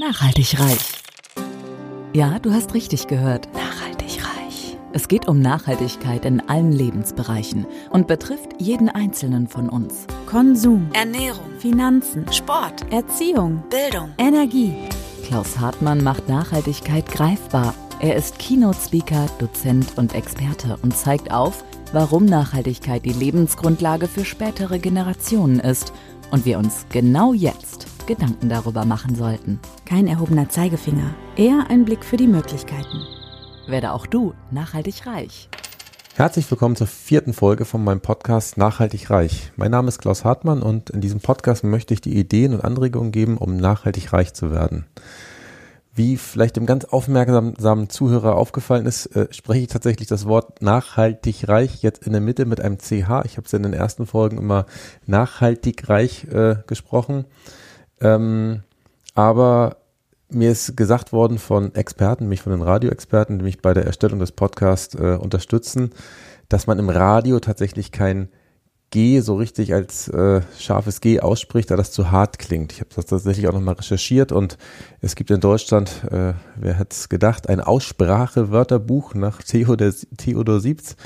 Nachhaltig reich. Ja, du hast richtig gehört. Nachhaltig reich. Es geht um Nachhaltigkeit in allen Lebensbereichen und betrifft jeden Einzelnen von uns. Konsum, Ernährung, Finanzen, Sport, Erziehung, Bildung. Energie. Klaus Hartmann macht Nachhaltigkeit greifbar. Er ist Keynote-Speaker, Dozent und Experte und zeigt auf, warum Nachhaltigkeit die Lebensgrundlage für spätere Generationen ist und wir uns genau jetzt Gedanken darüber machen sollten. Kein erhobener Zeigefinger, eher ein Blick für die Möglichkeiten. Werde auch du nachhaltig reich. Herzlich willkommen zur vierten Folge von meinem Podcast Nachhaltig Reich. Mein Name ist Klaus Hartmann und in diesem Podcast möchte ich die Ideen und Anregungen geben, um nachhaltig reich zu werden. Wie vielleicht dem ganz aufmerksamen Zuhörer aufgefallen ist, äh, spreche ich tatsächlich das Wort nachhaltig reich jetzt in der Mitte mit einem CH. Ich habe es in den ersten Folgen immer nachhaltig reich äh, gesprochen. Ähm, aber mir ist gesagt worden von Experten, mich von den Radioexperten, die mich bei der Erstellung des Podcasts äh, unterstützen, dass man im Radio tatsächlich kein G so richtig als äh, scharfes G ausspricht, da das zu hart klingt. Ich habe das tatsächlich auch nochmal recherchiert und es gibt in Deutschland, äh, wer hätte es gedacht, ein Aussprache-Wörterbuch nach Theodor, Theodor Siebz,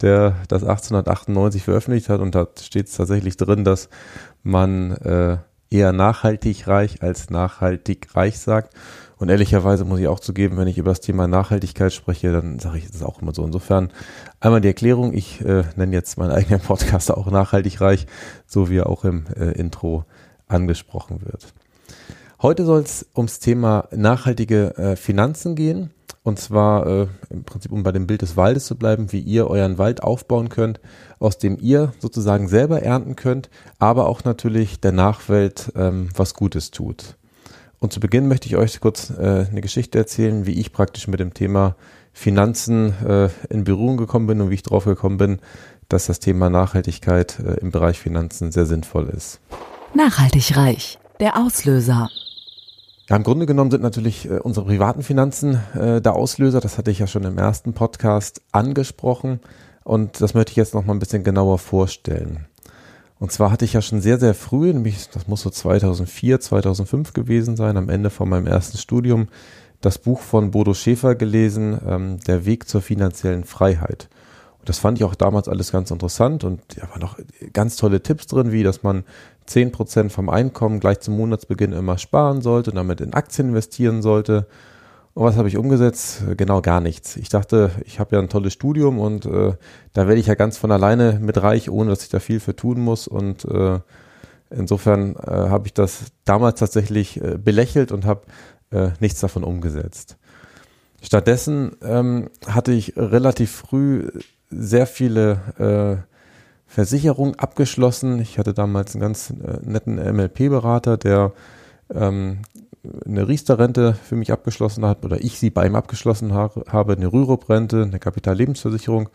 der das 1898 veröffentlicht hat und da steht es tatsächlich drin, dass man äh, eher nachhaltig reich als nachhaltig reich sagt. Und ehrlicherweise muss ich auch zugeben, wenn ich über das Thema Nachhaltigkeit spreche, dann sage ich das auch immer so. Insofern einmal die Erklärung, ich äh, nenne jetzt meinen eigenen Podcast auch nachhaltig reich, so wie er auch im äh, Intro angesprochen wird. Heute soll es ums Thema nachhaltige äh, Finanzen gehen. Und zwar äh, im Prinzip, um bei dem Bild des Waldes zu bleiben, wie ihr euren Wald aufbauen könnt, aus dem ihr sozusagen selber ernten könnt, aber auch natürlich der Nachwelt ähm, was Gutes tut. Und zu Beginn möchte ich euch kurz äh, eine Geschichte erzählen, wie ich praktisch mit dem Thema Finanzen äh, in Berührung gekommen bin und wie ich drauf gekommen bin, dass das Thema Nachhaltigkeit äh, im Bereich Finanzen sehr sinnvoll ist. Nachhaltig reich. Der Auslöser. Ja, im Grunde genommen sind natürlich äh, unsere privaten Finanzen äh, der Auslöser. Das hatte ich ja schon im ersten Podcast angesprochen. Und das möchte ich jetzt noch mal ein bisschen genauer vorstellen. Und zwar hatte ich ja schon sehr, sehr früh, nämlich das muss so 2004, 2005 gewesen sein, am Ende von meinem ersten Studium, das Buch von Bodo Schäfer gelesen, ähm, Der Weg zur finanziellen Freiheit. Und das fand ich auch damals alles ganz interessant und da waren noch ganz tolle Tipps drin, wie dass man 10% vom Einkommen gleich zum Monatsbeginn immer sparen sollte und damit in Aktien investieren sollte und was habe ich umgesetzt? Genau gar nichts. Ich dachte, ich habe ja ein tolles Studium und äh, da werde ich ja ganz von alleine mit reich, ohne dass ich da viel für tun muss. Und äh, insofern äh, habe ich das damals tatsächlich äh, belächelt und habe äh, nichts davon umgesetzt. Stattdessen ähm, hatte ich relativ früh sehr viele äh, Versicherungen abgeschlossen. Ich hatte damals einen ganz äh, netten MLP-Berater, der ähm, eine Riester-Rente für mich abgeschlossen hat oder ich sie bei ihm abgeschlossen habe, eine Rürup-Rente, eine Kapitallebensversicherung.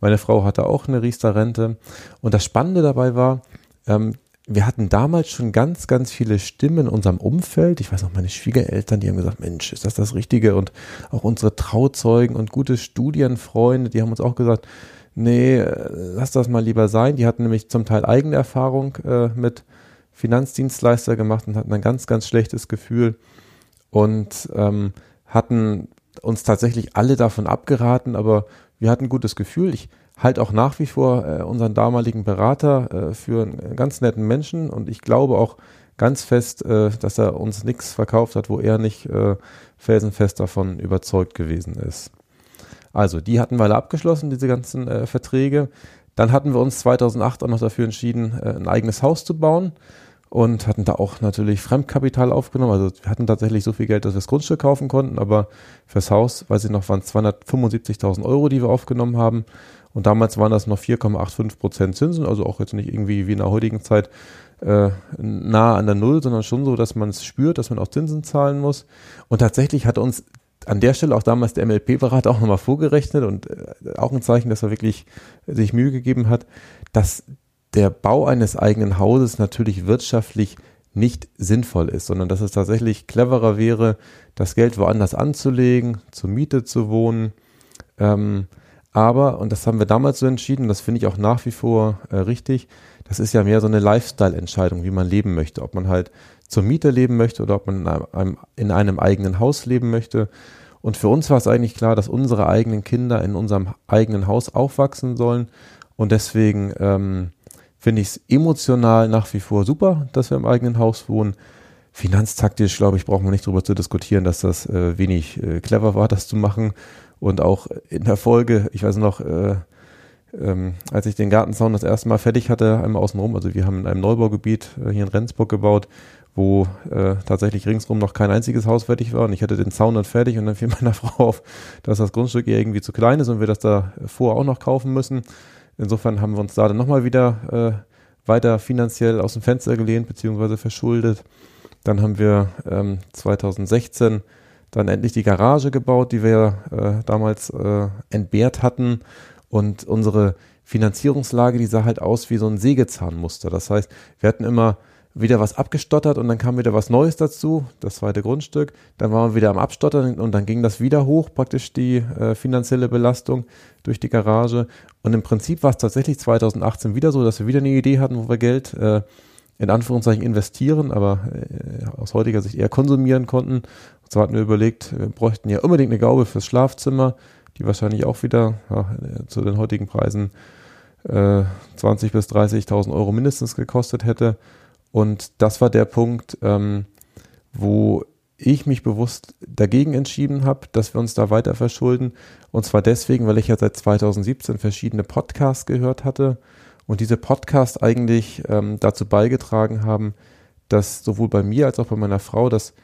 Meine Frau hatte auch eine Riester-Rente. Und das Spannende dabei war, ähm, wir hatten damals schon ganz, ganz viele Stimmen in unserem Umfeld. Ich weiß noch, meine Schwiegereltern, die haben gesagt, Mensch, ist das das Richtige? Und auch unsere Trauzeugen und gute Studienfreunde, die haben uns auch gesagt, nee, äh, lass das mal lieber sein. Die hatten nämlich zum Teil eigene Erfahrung äh, mit Finanzdienstleister gemacht und hatten ein ganz, ganz schlechtes Gefühl und ähm, hatten uns tatsächlich alle davon abgeraten, aber wir hatten ein gutes Gefühl. Ich halte auch nach wie vor äh, unseren damaligen Berater äh, für einen ganz netten Menschen und ich glaube auch ganz fest, äh, dass er uns nichts verkauft hat, wo er nicht äh, felsenfest davon überzeugt gewesen ist. Also, die hatten wir alle abgeschlossen, diese ganzen äh, Verträge. Dann hatten wir uns 2008 auch noch dafür entschieden, äh, ein eigenes Haus zu bauen und hatten da auch natürlich Fremdkapital aufgenommen. Also wir hatten tatsächlich so viel Geld, dass wir das Grundstück kaufen konnten, aber fürs Haus, weiß ich noch, waren es 275.000 Euro, die wir aufgenommen haben. Und damals waren das noch 4,85 Prozent Zinsen, also auch jetzt nicht irgendwie wie in der heutigen Zeit äh, nah an der Null, sondern schon so, dass man es spürt, dass man auch Zinsen zahlen muss. Und tatsächlich hat uns an der Stelle auch damals der MLP-Berater auch nochmal vorgerechnet und äh, auch ein Zeichen, dass er wirklich sich Mühe gegeben hat, dass der Bau eines eigenen Hauses natürlich wirtschaftlich nicht sinnvoll ist, sondern dass es tatsächlich cleverer wäre, das Geld woanders anzulegen, zur Miete zu wohnen. Ähm, aber, und das haben wir damals so entschieden, das finde ich auch nach wie vor äh, richtig, das ist ja mehr so eine Lifestyle-Entscheidung, wie man leben möchte. Ob man halt zur Miete leben möchte oder ob man in einem, in einem eigenen Haus leben möchte. Und für uns war es eigentlich klar, dass unsere eigenen Kinder in unserem eigenen Haus aufwachsen sollen. Und deswegen ähm, finde ich es emotional nach wie vor super, dass wir im eigenen Haus wohnen. Finanztaktisch, glaube ich, braucht man nicht darüber zu diskutieren, dass das äh, wenig äh, clever war, das zu machen. Und auch in der Folge, ich weiß noch, äh, ähm, als ich den Gartenzaun das erste Mal fertig hatte, einmal außenrum, also wir haben in einem Neubaugebiet äh, hier in Rendsburg gebaut, wo äh, tatsächlich ringsrum noch kein einziges Haus fertig war und ich hatte den Zaun dann fertig und dann fiel meiner Frau auf, dass das Grundstück irgendwie zu klein ist und wir das da vor auch noch kaufen müssen. Insofern haben wir uns da dann nochmal wieder äh, weiter finanziell aus dem Fenster gelehnt beziehungsweise verschuldet. Dann haben wir ähm, 2016 dann endlich die Garage gebaut, die wir äh, damals äh, entbehrt hatten und unsere Finanzierungslage, die sah halt aus wie so ein Sägezahnmuster. Das heißt, wir hatten immer wieder was abgestottert und dann kam wieder was Neues dazu, das zweite Grundstück. Dann waren wir wieder am Abstottern und dann ging das wieder hoch, praktisch die äh, finanzielle Belastung durch die Garage. Und im Prinzip war es tatsächlich 2018 wieder so, dass wir wieder eine Idee hatten, wo wir Geld äh, in Anführungszeichen investieren, aber äh, aus heutiger Sicht eher konsumieren konnten. Und zwar hatten wir überlegt, wir bräuchten ja unbedingt eine Gaube fürs Schlafzimmer, die wahrscheinlich auch wieder ja, zu den heutigen Preisen äh, 20 bis 30.000 Euro mindestens gekostet hätte. Und das war der Punkt, ähm, wo ich mich bewusst dagegen entschieden habe, dass wir uns da weiter verschulden. Und zwar deswegen, weil ich ja seit 2017 verschiedene Podcasts gehört hatte und diese Podcasts eigentlich ähm, dazu beigetragen haben, dass sowohl bei mir als auch bei meiner Frau das,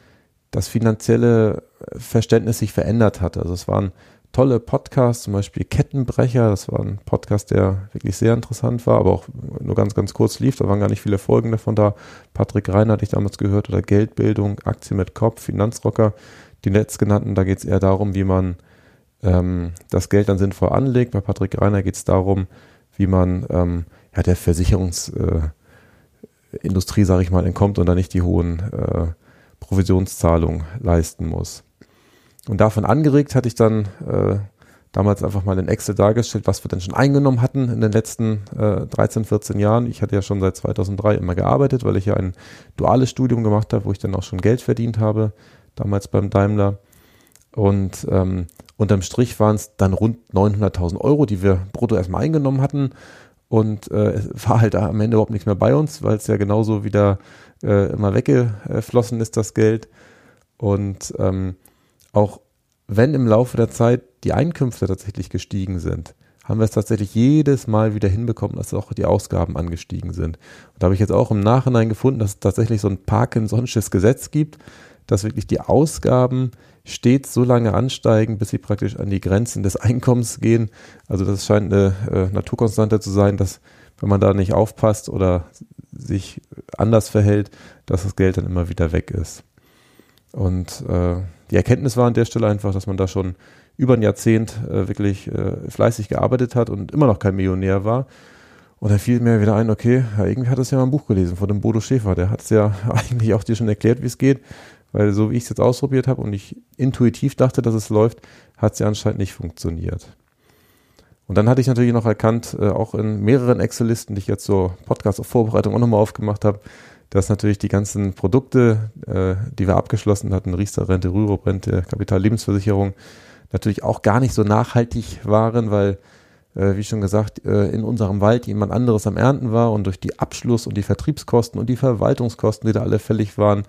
das finanzielle Verständnis sich verändert hat. Also es waren tolle Podcasts, zum Beispiel Kettenbrecher. Das war ein Podcast, der wirklich sehr interessant war, aber auch nur ganz, ganz kurz lief. Da waren gar nicht viele Folgen davon da. Patrick Reiner hatte ich damals gehört oder Geldbildung, Aktien mit Kopf, Finanzrocker. Die letztgenannten, da geht es eher darum, wie man ähm, das Geld dann sinnvoll anlegt. Bei Patrick Reiner geht es darum, wie man ähm, ja, der Versicherungsindustrie, äh, sage ich mal, entkommt und da nicht die hohen äh, Provisionszahlungen leisten muss. Und davon angeregt hatte ich dann äh, damals einfach mal in Excel dargestellt, was wir denn schon eingenommen hatten in den letzten äh, 13, 14 Jahren. Ich hatte ja schon seit 2003 immer gearbeitet, weil ich ja ein duales Studium gemacht habe, wo ich dann auch schon Geld verdient habe, damals beim Daimler. Und ähm, unterm Strich waren es dann rund 900.000 Euro, die wir brutto erstmal eingenommen hatten. Und äh, es war halt am Ende überhaupt nichts mehr bei uns, weil es ja genauso wieder äh, immer weggeflossen ist, das Geld. Und ähm, auch wenn im Laufe der Zeit die Einkünfte tatsächlich gestiegen sind, haben wir es tatsächlich jedes Mal wieder hinbekommen, dass auch die Ausgaben angestiegen sind. Und da habe ich jetzt auch im Nachhinein gefunden, dass es tatsächlich so ein Parkinson'sches Gesetz gibt, dass wirklich die Ausgaben stets so lange ansteigen, bis sie praktisch an die Grenzen des Einkommens gehen. Also das scheint eine äh, Naturkonstante zu sein, dass wenn man da nicht aufpasst oder sich anders verhält, dass das Geld dann immer wieder weg ist. Und äh, die Erkenntnis war an der Stelle einfach, dass man da schon über ein Jahrzehnt äh, wirklich äh, fleißig gearbeitet hat und immer noch kein Millionär war. Und dann fiel mir wieder ein, okay, irgendwie hat es ja mal ein Buch gelesen von dem Bodo Schäfer. Der hat es ja eigentlich auch dir schon erklärt, wie es geht. Weil so wie ich es jetzt ausprobiert habe und ich intuitiv dachte, dass es läuft, hat ja anscheinend nicht funktioniert. Und dann hatte ich natürlich noch erkannt, äh, auch in mehreren Excel-Listen, die ich jetzt so Podcast-Vorbereitung auch nochmal aufgemacht habe, dass natürlich die ganzen Produkte, äh, die wir abgeschlossen hatten, Riester-Rente, Rürup-Rente, Kapitallebensversicherung, natürlich auch gar nicht so nachhaltig waren, weil, äh, wie schon gesagt, äh, in unserem Wald jemand anderes am Ernten war und durch die Abschluss- und die Vertriebskosten und die Verwaltungskosten, die da alle fällig waren,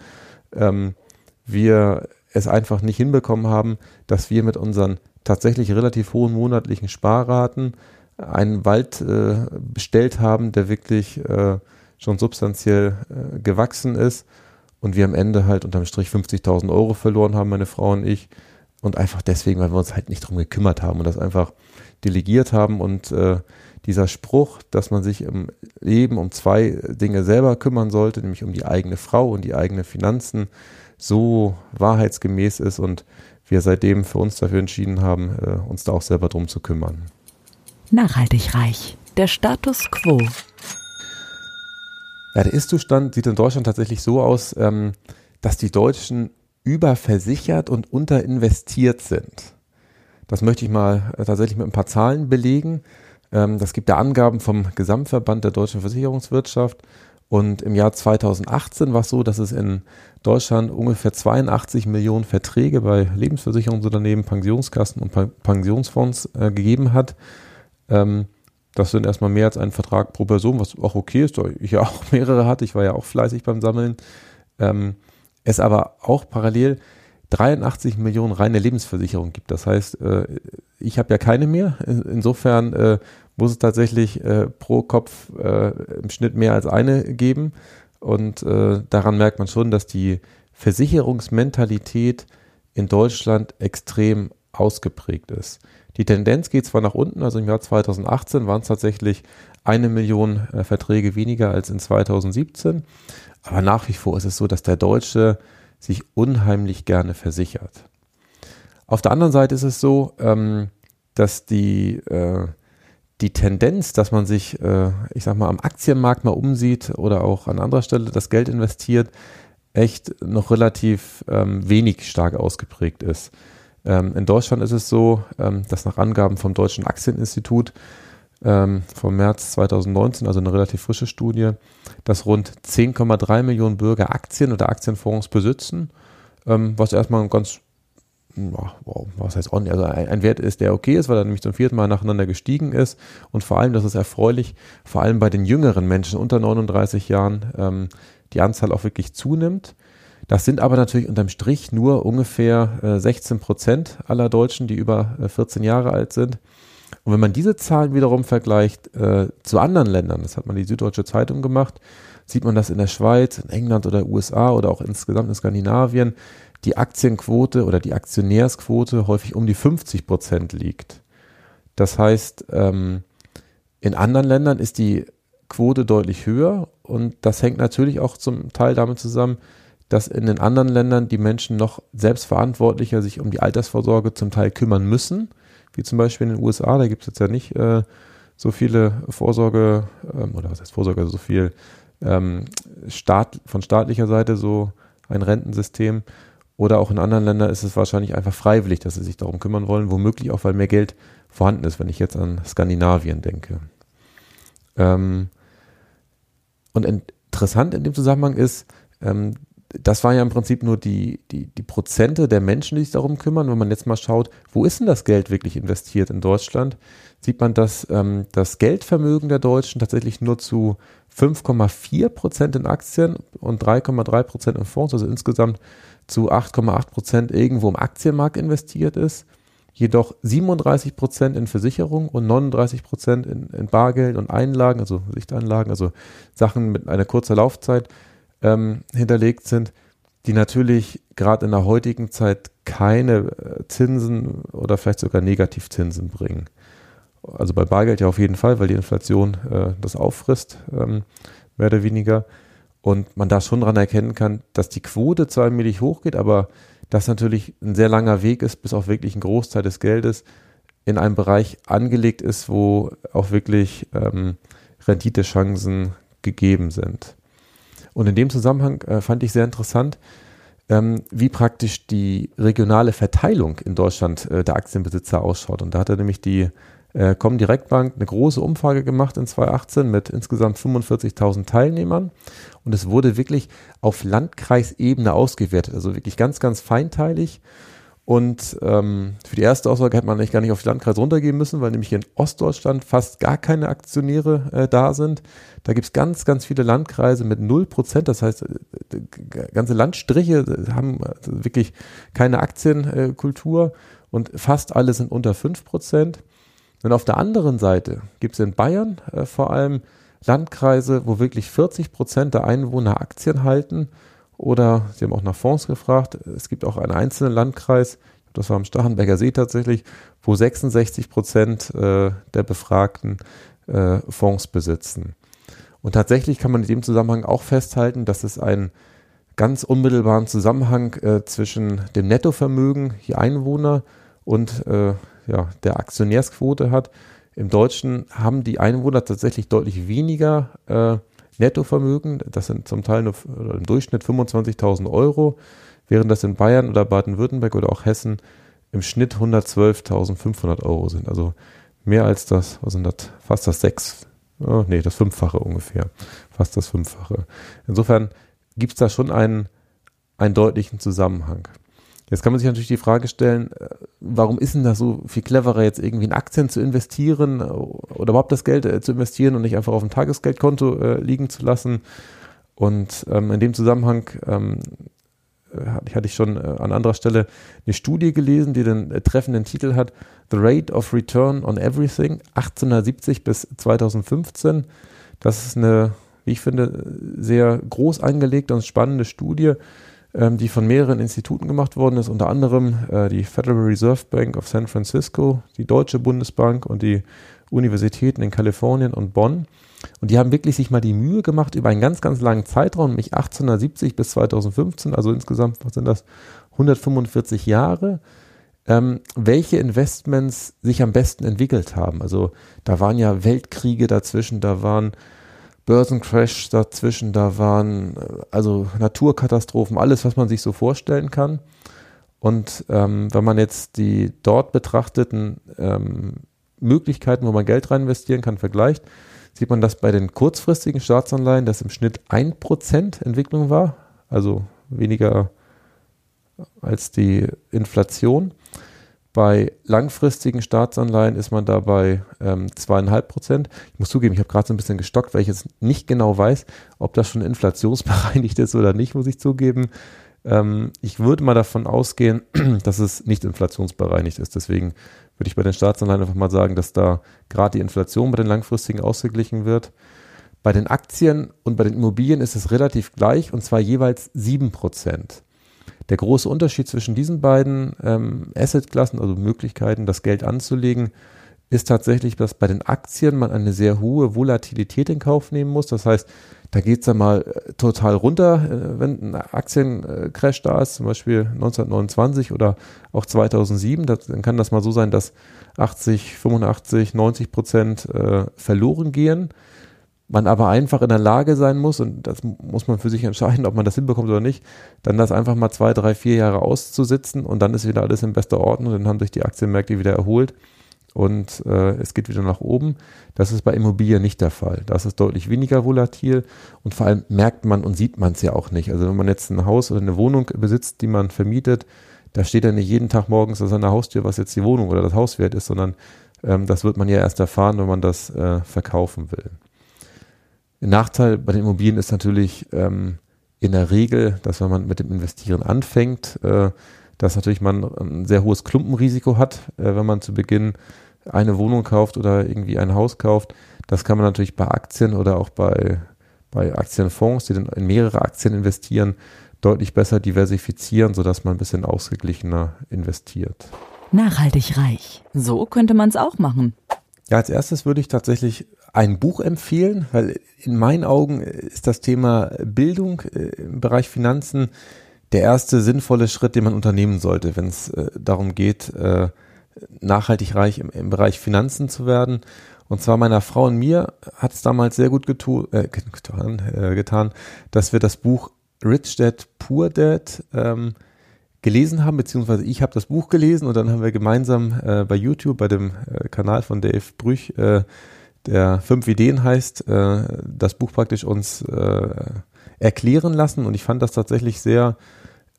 ähm, wir es einfach nicht hinbekommen haben, dass wir mit unseren tatsächlich relativ hohen monatlichen Sparraten einen Wald äh, bestellt haben, der wirklich äh, schon substanziell äh, gewachsen ist und wir am Ende halt unterm Strich 50.000 Euro verloren haben, meine Frau und ich. Und einfach deswegen, weil wir uns halt nicht drum gekümmert haben und das einfach delegiert haben. Und äh, dieser Spruch, dass man sich im Leben um zwei Dinge selber kümmern sollte, nämlich um die eigene Frau und die eigenen Finanzen, so wahrheitsgemäß ist und wir seitdem für uns dafür entschieden haben, äh, uns da auch selber drum zu kümmern. Nachhaltig reich. Der Status quo. Ja, der Ist-Zustand sieht in Deutschland tatsächlich so aus, ähm, dass die Deutschen überversichert und unterinvestiert sind. Das möchte ich mal äh, tatsächlich mit ein paar Zahlen belegen. Ähm, das gibt ja Angaben vom Gesamtverband der deutschen Versicherungswirtschaft. Und im Jahr 2018 war es so, dass es in Deutschland ungefähr 82 Millionen Verträge bei Lebensversicherungsunternehmen, Pensionskassen und Pensionsfonds äh, gegeben hat. Ähm, das sind erstmal mehr als ein Vertrag pro Person, was auch okay ist, da ich ja auch mehrere hatte. Ich war ja auch fleißig beim Sammeln. Ähm, es aber auch parallel 83 Millionen reine Lebensversicherungen gibt. Das heißt, äh, ich habe ja keine mehr. Insofern äh, muss es tatsächlich äh, pro Kopf äh, im Schnitt mehr als eine geben. Und äh, daran merkt man schon, dass die Versicherungsmentalität in Deutschland extrem ausgeprägt ist. Die Tendenz geht zwar nach unten, also im Jahr 2018 waren es tatsächlich eine Million äh, Verträge weniger als in 2017, aber nach wie vor ist es so, dass der Deutsche sich unheimlich gerne versichert. Auf der anderen Seite ist es so, ähm, dass die, äh, die Tendenz, dass man sich, äh, ich sag mal, am Aktienmarkt mal umsieht oder auch an anderer Stelle das Geld investiert, echt noch relativ ähm, wenig stark ausgeprägt ist. Ähm, in Deutschland ist es so, ähm, dass nach Angaben vom Deutschen Aktieninstitut ähm, vom März 2019, also eine relativ frische Studie, dass rund 10,3 Millionen Bürger Aktien oder Aktienfonds besitzen, ähm, was erstmal ein ganz wow, was heißt ordentlich, also ein, ein, Wert ist, der okay ist, weil er nämlich zum vierten Mal nacheinander gestiegen ist und vor allem, das ist erfreulich, vor allem bei den jüngeren Menschen unter 39 Jahren ähm, die Anzahl auch wirklich zunimmt. Das sind aber natürlich unterm Strich nur ungefähr äh, 16 Prozent aller Deutschen, die über äh, 14 Jahre alt sind. Und wenn man diese Zahlen wiederum vergleicht äh, zu anderen Ländern, das hat man die Süddeutsche Zeitung gemacht, sieht man, dass in der Schweiz, in England oder USA oder auch insgesamt in Skandinavien die Aktienquote oder die Aktionärsquote häufig um die 50 Prozent liegt. Das heißt, ähm, in anderen Ländern ist die Quote deutlich höher und das hängt natürlich auch zum Teil damit zusammen, dass in den anderen Ländern die Menschen noch selbstverantwortlicher sich um die Altersvorsorge zum Teil kümmern müssen, wie zum Beispiel in den USA. Da gibt es jetzt ja nicht äh, so viele Vorsorge ähm, oder was heißt Vorsorge, also so viel ähm, Staat, von staatlicher Seite so ein Rentensystem. Oder auch in anderen Ländern ist es wahrscheinlich einfach freiwillig, dass sie sich darum kümmern wollen, womöglich auch, weil mehr Geld vorhanden ist, wenn ich jetzt an Skandinavien denke. Ähm, und interessant in dem Zusammenhang ist, ähm, das war ja im Prinzip nur die, die, die Prozente der Menschen, die sich darum kümmern. Wenn man jetzt mal schaut, wo ist denn das Geld wirklich investiert in Deutschland, sieht man, dass ähm, das Geldvermögen der Deutschen tatsächlich nur zu 5,4 Prozent in Aktien und 3,3 Prozent in Fonds, also insgesamt zu 8,8 Prozent irgendwo im Aktienmarkt investiert ist, jedoch 37 Prozent in Versicherung und 39 Prozent in, in, Bargeld und Einlagen, also Sichtanlagen, also Sachen mit einer kurzen Laufzeit ähm, hinterlegt sind, die natürlich gerade in der heutigen Zeit keine äh, Zinsen oder vielleicht sogar Negativzinsen bringen. Also bei Bargeld ja auf jeden Fall, weil die Inflation äh, das auffrisst, ähm, mehr oder weniger und man da schon dran erkennen kann, dass die Quote zwar allmählich hochgeht, aber das natürlich ein sehr langer Weg ist, bis auch wirklich ein Großteil des Geldes in einem Bereich angelegt ist, wo auch wirklich ähm, Renditechancen gegeben sind. Und in dem Zusammenhang äh, fand ich sehr interessant, ähm, wie praktisch die regionale Verteilung in Deutschland äh, der Aktienbesitzer ausschaut. Und da hat er nämlich die äh, Comdirect-Bank eine große Umfrage gemacht in 2018 mit insgesamt 45.000 Teilnehmern und es wurde wirklich auf Landkreisebene ausgewertet, also wirklich ganz, ganz feinteilig. Und ähm, für die erste Aussage hätte man eigentlich gar nicht auf die Landkreise runtergehen müssen, weil nämlich hier in Ostdeutschland fast gar keine Aktionäre äh, da sind. Da gibt es ganz, ganz viele Landkreise mit 0%. Das heißt, äh, ganze Landstriche haben also wirklich keine Aktienkultur und fast alle sind unter 5%. Und auf der anderen Seite gibt es in Bayern äh, vor allem Landkreise, wo wirklich 40 Prozent der Einwohner Aktien halten. Oder sie haben auch nach Fonds gefragt. Es gibt auch einen einzelnen Landkreis, das war am Stachenberger See tatsächlich, wo 66 Prozent äh, der Befragten äh, Fonds besitzen. Und tatsächlich kann man in dem Zusammenhang auch festhalten, dass es einen ganz unmittelbaren Zusammenhang äh, zwischen dem Nettovermögen je Einwohner und ja, der Aktionärsquote hat. Im Deutschen haben die Einwohner tatsächlich deutlich weniger Nettovermögen. Das sind zum Teil nur im Durchschnitt 25.000 Euro, während das in Bayern oder Baden-Württemberg oder auch Hessen im Schnitt 112.500 Euro sind. Also mehr als das, was sind das, fast das sechs, oh, nee, das Fünffache ungefähr. Fast das Fünffache. Insofern gibt es da schon einen, einen deutlichen Zusammenhang. Jetzt kann man sich natürlich die Frage stellen, äh, warum ist denn das so viel cleverer, jetzt irgendwie in Aktien zu investieren oder überhaupt das Geld äh, zu investieren und nicht einfach auf dem Tagesgeldkonto äh, liegen zu lassen? Und ähm, in dem Zusammenhang ähm, äh, hatte ich schon äh, an anderer Stelle eine Studie gelesen, die den äh, treffenden Titel hat The Rate of Return on Everything 1870 bis 2015. Das ist eine, wie ich finde, sehr groß angelegte und spannende Studie, die von mehreren Instituten gemacht worden ist, unter anderem die Federal Reserve Bank of San Francisco, die Deutsche Bundesbank und die Universitäten in Kalifornien und Bonn. Und die haben wirklich sich mal die Mühe gemacht, über einen ganz, ganz langen Zeitraum, nämlich 1870 bis 2015, also insgesamt, was sind das, 145 Jahre, ähm, welche Investments sich am besten entwickelt haben. Also da waren ja Weltkriege dazwischen, da waren Börsencrash dazwischen, da waren äh, also Naturkatastrophen, alles, was man sich so vorstellen kann. Und ähm, wenn man jetzt die dort betrachteten ähm, Möglichkeiten, wo man Geld rein investieren kann, vergleicht, sieht man, dass bei den kurzfristigen Staatsanleihen das im Schnitt 1% Entwicklung war, also weniger als die Inflation. Bei langfristigen Staatsanleihen ist man dabei ähm, zweieinhalb Prozent. Ich muss zugeben, ich habe gerade so ein bisschen gestockt, weil ich jetzt nicht genau weiß, ob das schon inflationsbereinigt ist oder nicht, muss ich zugeben. Ähm, ich würde mal davon ausgehen, dass es nicht inflationsbereinigt ist. Deswegen würde ich bei den Staatsanleihen einfach mal sagen, dass da gerade die Inflation bei den langfristigen ausgeglichen wird. Bei den Aktien und bei den Immobilien ist es relativ gleich und zwar jeweils 7%. Der große Unterschied zwischen diesen beiden ähm, Assetklassen, also Möglichkeiten, das Geld anzulegen, ist tatsächlich, dass bei den Aktien man eine sehr hohe Volatilität in Kauf nehmen muss. Das heißt, da geht es dann mal äh, total runter, äh, wenn ein Aktiencrash da ist, zum Beispiel 1929 oder auch 2007. dann kann das mal so sein, dass 80, 85, 90 Prozent äh, verloren gehen. Man aber einfach in der Lage sein muss, und das muss man für sich entscheiden, ob man das hinbekommt oder nicht, dann das einfach mal zwei, drei, vier Jahre auszusitzen und dann ist wieder alles in bester Ordnung, dann haben sich die Aktienmärkte wieder erholt und äh, es geht wieder nach oben. Das ist bei Immobilien nicht der Fall. Da ist deutlich weniger volatil und vor allem merkt man und sieht man es ja auch nicht. Also wenn man jetzt ein Haus oder eine Wohnung besitzt, die man vermietet, da steht ja nicht jeden Tag morgens an seiner Haustür, was jetzt die Wohnung oder das Haus wert ist, sondern ähm, das wird man ja erst erfahren, wenn man das äh, verkaufen will. Ein Nachteil bei den Immobilien ist natürlich ähm, in der Regel, dass wenn man mit dem Investieren anfängt, äh, dass natürlich man ein sehr hohes Klumpenrisiko hat, äh, wenn man zu Beginn eine Wohnung kauft oder irgendwie ein Haus kauft. Das kann man natürlich bei Aktien oder auch bei, bei Aktienfonds, die dann in mehrere Aktien investieren, deutlich besser diversifizieren, sodass man ein bisschen ausgeglichener investiert. Nachhaltig reich. So könnte man es auch machen. Ja, als erstes würde ich tatsächlich ein Buch empfehlen, weil in meinen Augen ist das Thema Bildung äh, im Bereich Finanzen der erste sinnvolle Schritt, den man unternehmen sollte, wenn es äh, darum geht, äh, nachhaltig reich im, Bereich Finanzen zu werden. Und zwar meiner Frau und mir hat es damals sehr gut getu äh, getan, dass wir das Buch Rich Dad Poor Dad ähm, gelesen haben, beziehungsweise ich habe das Buch gelesen und dann haben wir gemeinsam äh, bei YouTube, bei dem Kanal von Dave Brüch, der Fünf Ideen heißt, äh, das Buch praktisch uns äh, erklären lassen und ich fand das tatsächlich sehr,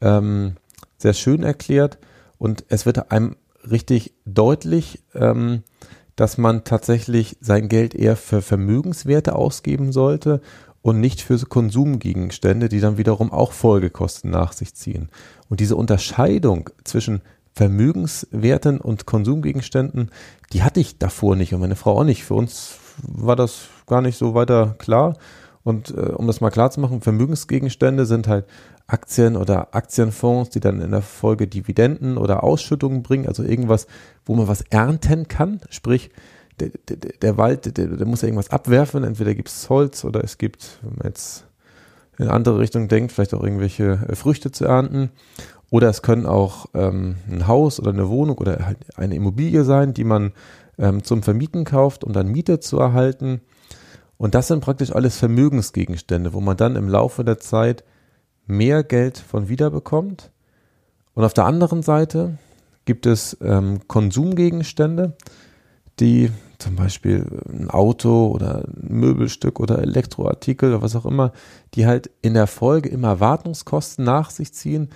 ähm, sehr schön erklärt und es wird einem richtig deutlich, ähm, dass man tatsächlich sein Geld eher für Vermögenswerte ausgeben sollte und nicht für Konsumgegenstände, die dann wiederum auch Folgekosten nach sich ziehen. Und diese Unterscheidung zwischen Vermögenswerten und Konsumgegenständen, die hatte ich davor nicht und meine Frau auch nicht. Für uns war das gar nicht so weiter klar. Und äh, um das mal klar zu machen, Vermögensgegenstände sind halt Aktien oder Aktienfonds, die dann in der Folge Dividenden oder Ausschüttungen bringen, also irgendwas, wo man was ernten kann, sprich der, der, der Wald, der, der, muss ja irgendwas abwerfen, entweder gibt es Holz oder es gibt, wenn man jetzt in eine andere Richtung denkt, vielleicht auch irgendwelche äh, Früchte zu ernten. Oder es können auch ähm, ein Haus oder eine Wohnung oder halt eine Immobilie sein, die man ähm, zum Vermieten kauft, um dann Miete zu erhalten. Und das sind praktisch alles Vermögensgegenstände, wo man dann im Laufe der Zeit mehr Geld von wiederbekommt. Und auf der anderen Seite gibt es ähm, Konsumgegenstände, die zum Beispiel ein Auto oder ein Möbelstück oder Elektroartikel oder was auch immer, die halt in der Folge immer Wartungskosten nach sich ziehen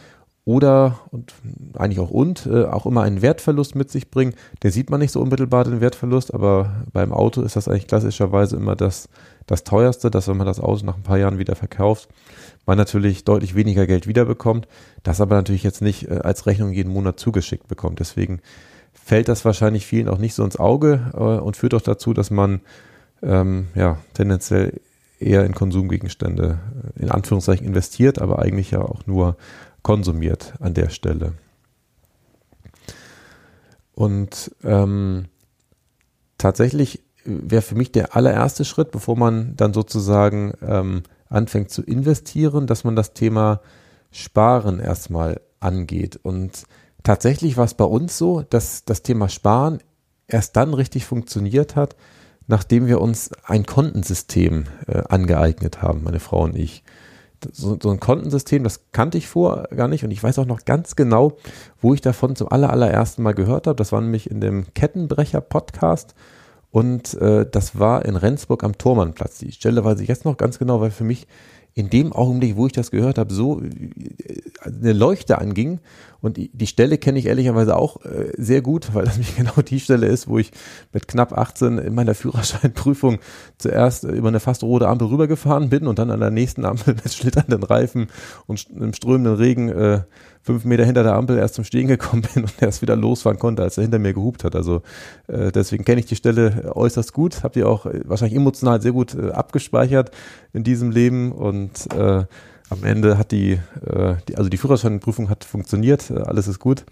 oder und eigentlich auch und äh, auch immer einen Wertverlust mit sich bringen. Der sieht man nicht so unmittelbar den Wertverlust, aber beim Auto ist das eigentlich klassischerweise immer das, das teuerste, dass wenn man das Auto nach ein paar Jahren wieder verkauft, man natürlich deutlich weniger Geld wiederbekommt, das aber natürlich jetzt nicht äh, als Rechnung jeden Monat zugeschickt bekommt. Deswegen fällt das wahrscheinlich vielen auch nicht so ins Auge äh, und führt auch dazu, dass man ähm, ja tendenziell eher in Konsumgegenstände äh, in Anführungszeichen investiert, aber eigentlich ja auch nur konsumiert an der Stelle. Und ähm, tatsächlich wäre für mich der allererste Schritt, bevor man dann sozusagen ähm, anfängt zu investieren, dass man das Thema Sparen erstmal angeht. Und tatsächlich war es bei uns so, dass das Thema Sparen erst dann richtig funktioniert hat, nachdem wir uns ein Kontensystem äh, angeeignet haben, meine Frau und ich so, so ein Kontensystem, das kannte ich vor gar nicht und ich weiß auch noch ganz genau, wo ich davon zum aller, allerersten Mal gehört habe. Das war nämlich in dem Kettenbrecher-Podcast und äh, das war in Rendsburg am Tormannplatz. Die Stelle weiß ich jetzt noch ganz genau, weil für mich in dem Augenblick, wo ich das gehört habe, so äh, eine Leuchte anging. Und die, die Stelle kenne ich ehrlicherweise auch äh, sehr gut, weil das nämlich genau die Stelle ist, wo ich mit knapp 18 in meiner Führerscheinprüfung zuerst über eine fast rote Ampel rübergefahren bin und dann an der nächsten Ampel mit schlitternden Reifen und einem strömenden Regen äh, fünf Meter hinter der Ampel erst zum Stehen gekommen bin und erst wieder losfahren konnte, als er hinter mir gehupt hat. Also äh, deswegen kenne ich die Stelle äußerst gut, habe die auch äh, wahrscheinlich emotional sehr gut äh, abgespeichert in diesem Leben und äh, am Ende hat die, äh, die also die Führerscheinprüfung hat funktioniert, äh, alles ist gut,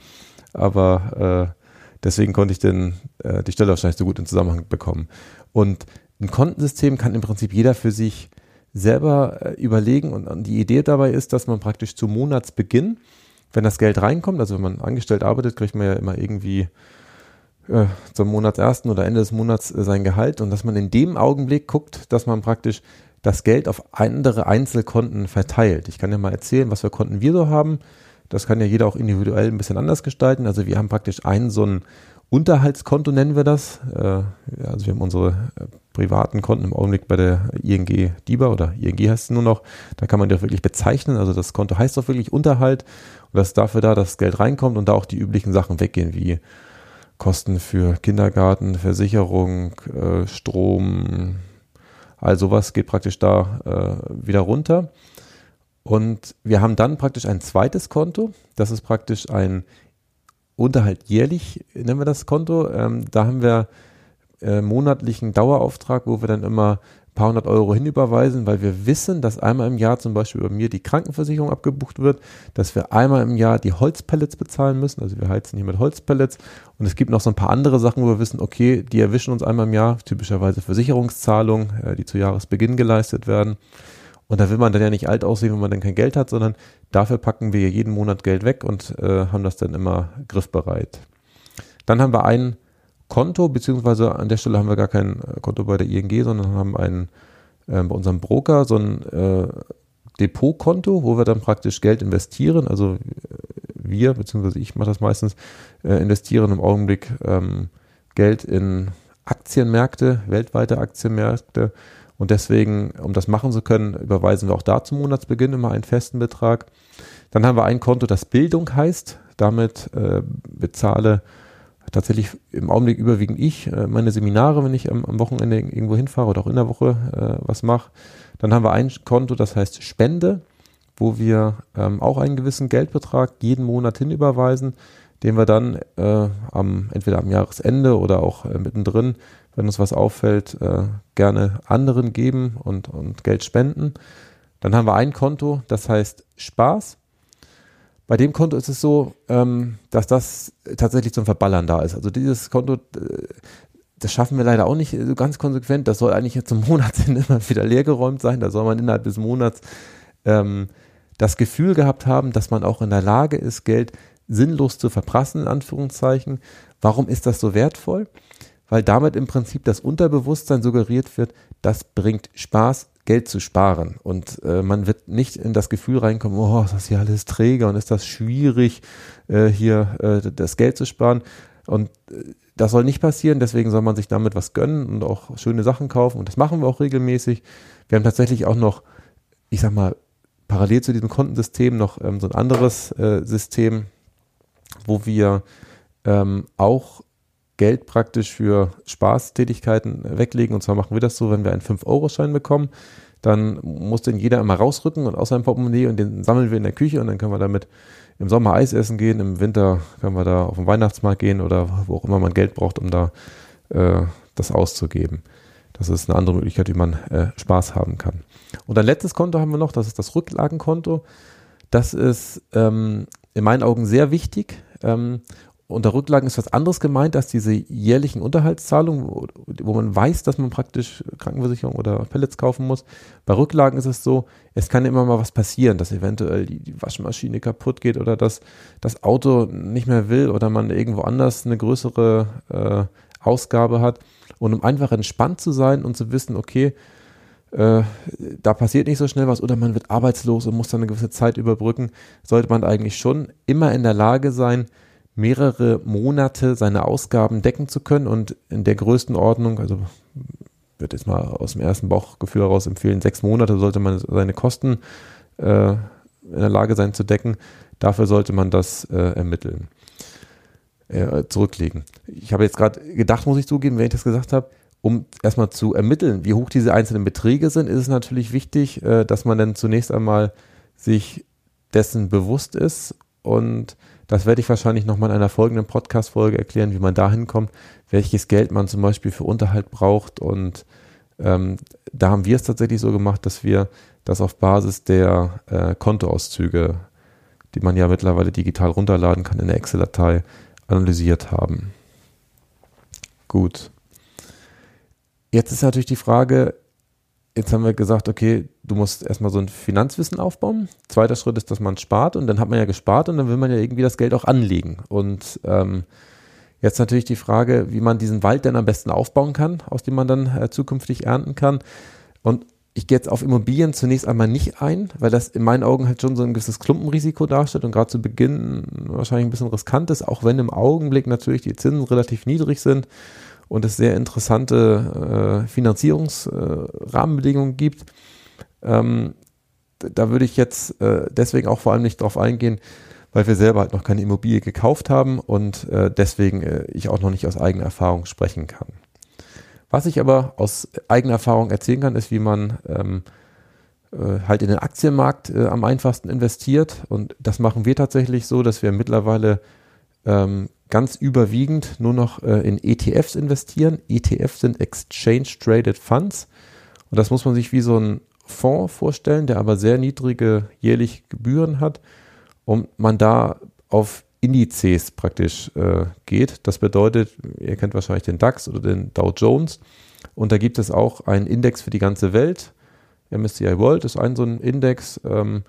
aber äh, deswegen konnte ich den, äh, die Stelle wahrscheinlich so gut in Zusammenhang bekommen. Und ein Kontensystem kann im Prinzip jeder für sich selber äh, überlegen. Und, und die Idee dabei ist, dass man praktisch zu Monatsbeginn wenn das Geld reinkommt, also wenn man angestellt arbeitet, kriegt man ja immer irgendwie äh, zum Monatsersten oder Ende des Monats äh, sein Gehalt. Und dass man in dem Augenblick guckt, dass man praktisch das Geld auf andere Einzelkonten verteilt. Ich kann ja mal erzählen, was für Konten wir so haben. Das kann ja jeder auch individuell ein bisschen anders gestalten. Also wir haben praktisch einen so ein Unterhaltskonto nennen wir das. Äh, also wir haben unsere äh, privaten Konten im Augenblick bei der ING DIBA oder ING heißt es nur noch. Da kann man die auch wirklich bezeichnen. Also das Konto heißt auch wirklich Unterhalt und das ist dafür da, dass das Geld reinkommt und da auch die üblichen Sachen weggehen wie Kosten für Kindergarten, Versicherung, äh, Strom, all sowas geht praktisch da wieder runter. Und wir haben dann praktisch ein zweites Konto. Das ist praktisch ein Unterhalt jährlich, nennen wir das Konto. Ähm, da haben wir äh, monatlichen Dauerauftrag, wo wir dann immer paar hundert Euro hinüberweisen, weil wir wissen, dass einmal im Jahr zum Beispiel bei mir die Krankenversicherung abgebucht wird, dass wir einmal im Jahr die Holzpellets bezahlen müssen. Also wir heizen hier mit Holzpellets. Und es gibt noch so ein paar andere Sachen, wo wir wissen, okay, die erwischen uns einmal im Jahr, typischerweise Versicherungszahlungen, äh, die zu Jahresbeginn geleistet werden. Und da will man dann ja nicht alt aussehen, wenn man dann kein Geld hat, sondern dafür packen wir jeden Monat Geld weg und äh, haben das dann immer griffbereit. Dann haben wir ein Konto, beziehungsweise an der Stelle haben wir gar kein äh, Konto bei der ING, sondern haben ein äh, bei unserem Broker so ein äh, Depotkonto, wo wir dann praktisch Geld investieren. Also äh, wir, beziehungsweise ich mache das meistens, äh, investieren im Augenblick ähm, Geld in Aktienmärkte, weltweite Aktienmärkte und deswegen, um das machen zu können, überweisen wir auch da zum Monatsbeginn immer einen festen Betrag. Dann haben wir ein Konto, das Bildung heißt. Damit äh, bezahle tatsächlich im Augenblick überwiegend ich äh, meine Seminare, wenn ich am, am, Wochenende irgendwo hinfahre oder auch in der Woche äh, was mache. Dann haben wir ein Konto, das heißt Spende, wo wir ähm, auch einen gewissen Geldbetrag jeden Monat hinüberweisen, den wir dann äh, am, entweder am Jahresende oder auch äh, mittendrin wenn uns was auffällt, äh, gerne anderen geben und, und Geld spenden. Dann haben wir ein Konto, das heißt Spaß. Bei dem Konto ist es so, ähm, dass das tatsächlich zum Verballern da ist. Also dieses Konto, äh, das schaffen wir leider auch nicht so ganz konsequent. Das soll eigentlich zum Monatsende immer wieder leergeräumt sein. Da soll man innerhalb des Monats ähm, das Gefühl gehabt haben, dass man auch in der Lage ist, Geld sinnlos zu verprassen, in Anführungszeichen. Warum ist das so wertvoll? weil damit im Prinzip das Unterbewusstsein suggeriert wird, das bringt Spaß, Geld zu sparen. Und äh, man wird nicht in das Gefühl reinkommen, oh, ist das hier alles träge und ist das schwierig, äh, hier äh, das Geld zu sparen. Und äh, das soll nicht passieren, deswegen soll man sich damit was gönnen und auch schöne Sachen kaufen. Und das machen wir auch regelmäßig. Wir haben tatsächlich auch noch, ich sag mal, parallel zu diesem Kontensystem noch ähm, so ein anderes äh, System, wo wir ähm, auch Geld praktisch für Spaßtätigkeiten weglegen. Und zwar machen wir das so, wenn wir einen 5-Euro-Schein bekommen, dann muss den jeder immer rausrücken und aus seinem Portemonnaie und den sammeln wir in der Küche und dann können wir damit im Sommer Eis essen gehen, im Winter können wir da auf den Weihnachtsmarkt gehen oder wo auch immer man Geld braucht, um da äh, das auszugeben. Das ist eine andere Möglichkeit, wie man äh, Spaß haben kann. Und ein letztes Konto haben wir noch, das ist das Rücklagenkonto. Das ist ähm, in meinen Augen sehr wichtig. Ähm, unter Rücklagen ist was anderes gemeint als diese jährlichen Unterhaltszahlungen, wo, wo, man weiß, dass man praktisch Krankenversicherung oder Pellets kaufen muss. Bei Rücklagen ist es so, es kann immer mal was passieren, dass eventuell die, die Waschmaschine kaputt geht oder dass das Auto nicht mehr will oder man irgendwo anders eine größere äh, Ausgabe hat. Und um einfach entspannt zu sein und zu wissen, okay, äh, da passiert nicht so schnell was oder man wird arbeitslos und muss dann eine gewisse Zeit überbrücken, sollte man eigentlich schon immer in der Lage sein, mehrere Monate seine Ausgaben decken zu können und in der größten Ordnung, also würde jetzt mal aus dem ersten Bauchgefühl heraus empfehlen, sechs Monate sollte man seine Kosten äh, in der Lage sein zu decken. Dafür sollte man das äh, ermitteln, äh, zurücklegen. Ich habe jetzt gerade gedacht, muss ich zugeben, wenn ich das gesagt habe, um erstmal zu ermitteln, wie hoch diese einzelnen Beträge sind, ist es natürlich wichtig, äh, dass man dann zunächst einmal sich dessen bewusst ist und das werde ich wahrscheinlich nochmal in einer folgenden Podcast-Folge erklären, wie man dahin kommt, welches Geld man zum Beispiel für Unterhalt braucht. Und ähm, da haben wir es tatsächlich so gemacht, dass wir das auf Basis der äh, Kontoauszüge, die man ja mittlerweile digital runterladen kann in der Excel-Datei, analysiert haben. Gut. Jetzt ist natürlich die Frage, jetzt haben wir gesagt, okay, du musst erstmal so ein Finanzwissen aufbauen. Zweiter Schritt ist, dass man spart und dann hat man ja gespart und dann will man ja irgendwie das Geld auch anlegen. Und ähm, jetzt natürlich die Frage, wie man diesen Wald denn am besten aufbauen kann, aus dem man dann äh, zukünftig ernten kann. Und ich gehe jetzt auf Immobilien zunächst einmal nicht ein, weil das in meinen Augen halt schon so ein gewisses Klumpenrisiko darstellt und gerade zu Beginn wahrscheinlich ein bisschen riskant ist, auch wenn im Augenblick natürlich die Zinsen relativ niedrig sind und es sehr interessante äh, Finanzierungsrahmenbedingungen äh, gibt. Ähm, da würde ich jetzt äh, deswegen auch vor allem nicht drauf eingehen, weil wir selber halt noch keine Immobilie gekauft haben und äh, deswegen äh, ich auch noch nicht aus eigener Erfahrung sprechen kann. Was ich aber aus eigener Erfahrung erzählen kann, ist, wie man ähm, äh, halt in den Aktienmarkt äh, am einfachsten investiert. Und das machen wir tatsächlich so, dass wir mittlerweile ähm, ganz überwiegend nur noch äh, in ETFs investieren. ETFs sind Exchange Traded Funds. Und das muss man sich wie so ein Fonds vorstellen, der aber sehr niedrige jährliche Gebühren hat und man da auf Indizes praktisch äh, geht. Das bedeutet, ihr kennt wahrscheinlich den DAX oder den Dow Jones und da gibt es auch einen Index für die ganze Welt. MSCI World ist ein so ein Index ähm,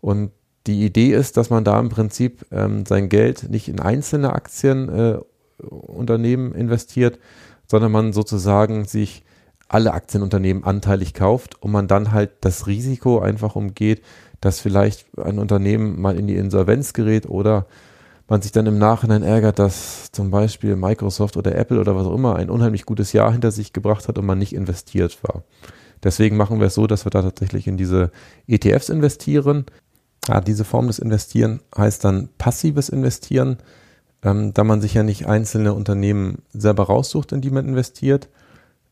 und die Idee ist, dass man da im Prinzip ähm, sein Geld nicht in einzelne Aktienunternehmen äh, investiert, sondern man sozusagen sich alle Aktienunternehmen anteilig kauft und man dann halt das Risiko einfach umgeht, dass vielleicht ein Unternehmen mal in die Insolvenz gerät oder man sich dann im Nachhinein ärgert, dass zum Beispiel Microsoft oder Apple oder was auch immer ein unheimlich gutes Jahr hinter sich gebracht hat und man nicht investiert war. Deswegen machen wir es so, dass wir da tatsächlich in diese ETFs investieren. Ja, diese Form des Investieren heißt dann passives Investieren, ähm, da man sich ja nicht einzelne Unternehmen selber raussucht, in die man investiert,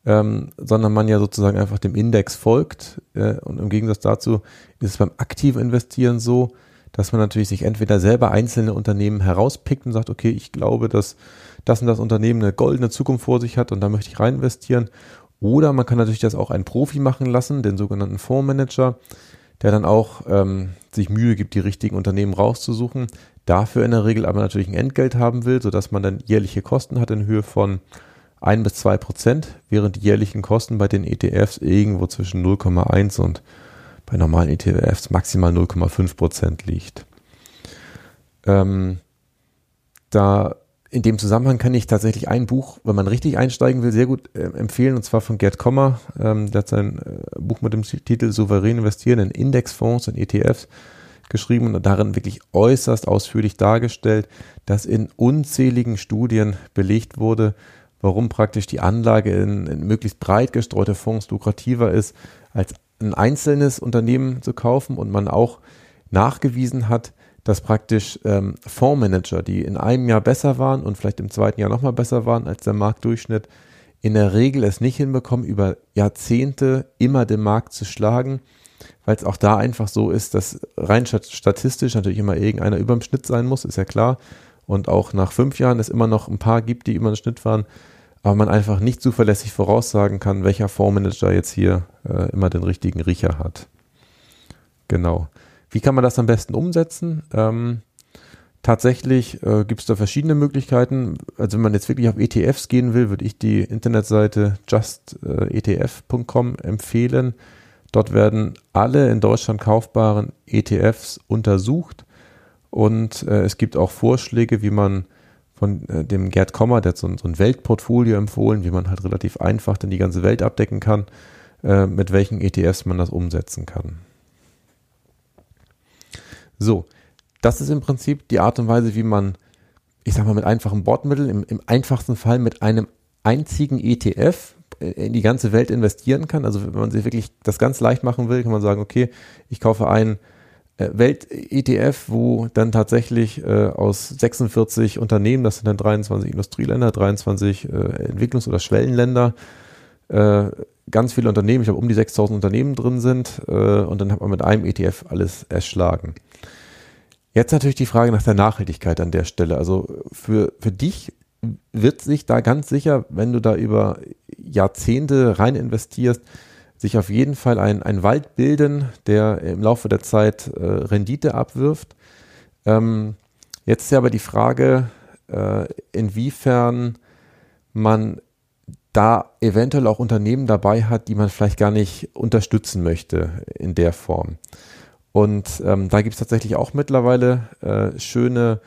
ähm, sondern man ja sozusagen einfach dem Index folgt. Äh, und im Gegensatz dazu ist es beim aktiven Investieren so, dass man natürlich sich entweder selber einzelne Unternehmen herauspickt und sagt, okay, ich glaube, dass das und das Unternehmen eine goldene Zukunft vor sich hat und da möchte ich rein investieren. Oder man kann natürlich das auch einen Profi machen lassen, den sogenannten Fondsmanager, der dann auch ähm, sich Mühe gibt, die richtigen Unternehmen rauszusuchen, dafür in der Regel aber natürlich ein Entgelt haben will, sodass man dann jährliche Kosten hat in Höhe von ein bis zwei Prozent, während die jährlichen Kosten bei den ETFs irgendwo zwischen 0,1 und bei normalen ETFs maximal 0,5 Prozent liegt. Ähm, da in dem Zusammenhang kann ich tatsächlich ein Buch, wenn man richtig einsteigen will, sehr gut äh, empfehlen, und zwar von Gerd Kommer. Ähm, der hat sein äh, Buch mit dem Titel Souverän investieren in Indexfonds und ETFs geschrieben und darin wirklich äußerst ausführlich dargestellt, dass in unzähligen Studien belegt wurde, warum praktisch die Anlage in, in möglichst breit gestreute Fonds lukrativer ist, als ein einzelnes Unternehmen zu kaufen und man auch nachgewiesen hat, dass praktisch ähm, Fondsmanager, die in einem Jahr besser waren und vielleicht im zweiten Jahr nochmal besser waren als der Marktdurchschnitt, in der Regel es nicht hinbekommen, über Jahrzehnte immer den Markt zu schlagen, weil es auch da einfach so ist, dass rein statistisch natürlich immer irgendeiner über dem Schnitt sein muss, ist ja klar. Und auch nach fünf Jahren es immer noch ein paar gibt, die über den Schnitt waren, aber man einfach nicht zuverlässig voraussagen kann, welcher Fondsmanager jetzt hier äh, immer den richtigen Riecher hat. Genau. Wie kann man das am besten umsetzen? Ähm, tatsächlich äh, gibt es da verschiedene Möglichkeiten. Also wenn man jetzt wirklich auf ETFs gehen will, würde ich die Internetseite justetf.com empfehlen. Dort werden alle in Deutschland kaufbaren ETFs untersucht und äh, es gibt auch Vorschläge, wie man von äh, dem Gerd Kommer, der hat so ein, so ein, Weltportfolio empfohlen, wie man halt relativ einfach dann die ganze Welt abdecken kann, äh, mit welchen ETFs man das umsetzen kann. So, das ist im Prinzip die Art und Weise, wie man, ich sag mal, mit einfachen Bordmitteln, im, im einfachsten Fall mit einem einzigen ETF äh, in die ganze Welt investieren kann. Also wenn man sich wirklich das ganz leicht machen will, kann man sagen, okay, ich kaufe einen Welt-ETF, wo dann tatsächlich äh, aus 46 Unternehmen, das sind dann 23 Industrieländer, 23 äh, Entwicklungs- oder Schwellenländer, äh, ganz viele Unternehmen, ich glaube um die 6000 Unternehmen drin sind äh, und dann hat man mit einem ETF alles erschlagen. Jetzt natürlich die Frage nach der Nachhaltigkeit an der Stelle. Also für, für dich wird sich da ganz sicher, wenn du da über Jahrzehnte rein investierst, sich auf jeden Fall ein, ein Wald bilden, der im Laufe der Zeit äh, Rendite abwirft. Ähm, jetzt ist ja aber die Frage, äh, inwiefern man da eventuell auch Unternehmen dabei hat, die man vielleicht gar nicht unterstützen möchte in der Form. Und ähm, da gibt es tatsächlich auch mittlerweile äh, schöne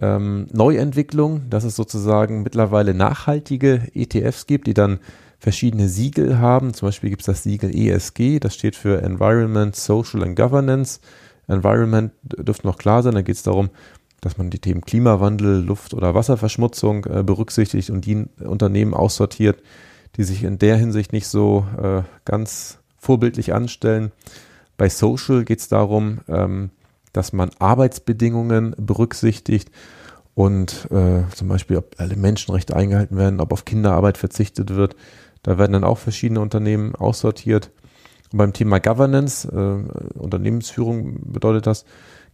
ähm, Neuentwicklungen, dass es sozusagen mittlerweile nachhaltige ETFs gibt, die dann verschiedene Siegel haben. Zum Beispiel gibt es das Siegel ESG, das steht für Environment, Social and Governance. Environment dürfte noch klar sein, da geht es darum, dass man die Themen Klimawandel, Luft- oder Wasserverschmutzung äh, berücksichtigt und die Unternehmen aussortiert, die sich in der Hinsicht nicht so äh, ganz vorbildlich anstellen. Bei Social geht es darum, ähm, dass man Arbeitsbedingungen berücksichtigt und äh, zum Beispiel, ob alle Menschenrechte eingehalten werden, ob auf Kinderarbeit verzichtet wird. Da werden dann auch verschiedene Unternehmen aussortiert. Und beim Thema Governance, äh, Unternehmensführung bedeutet das,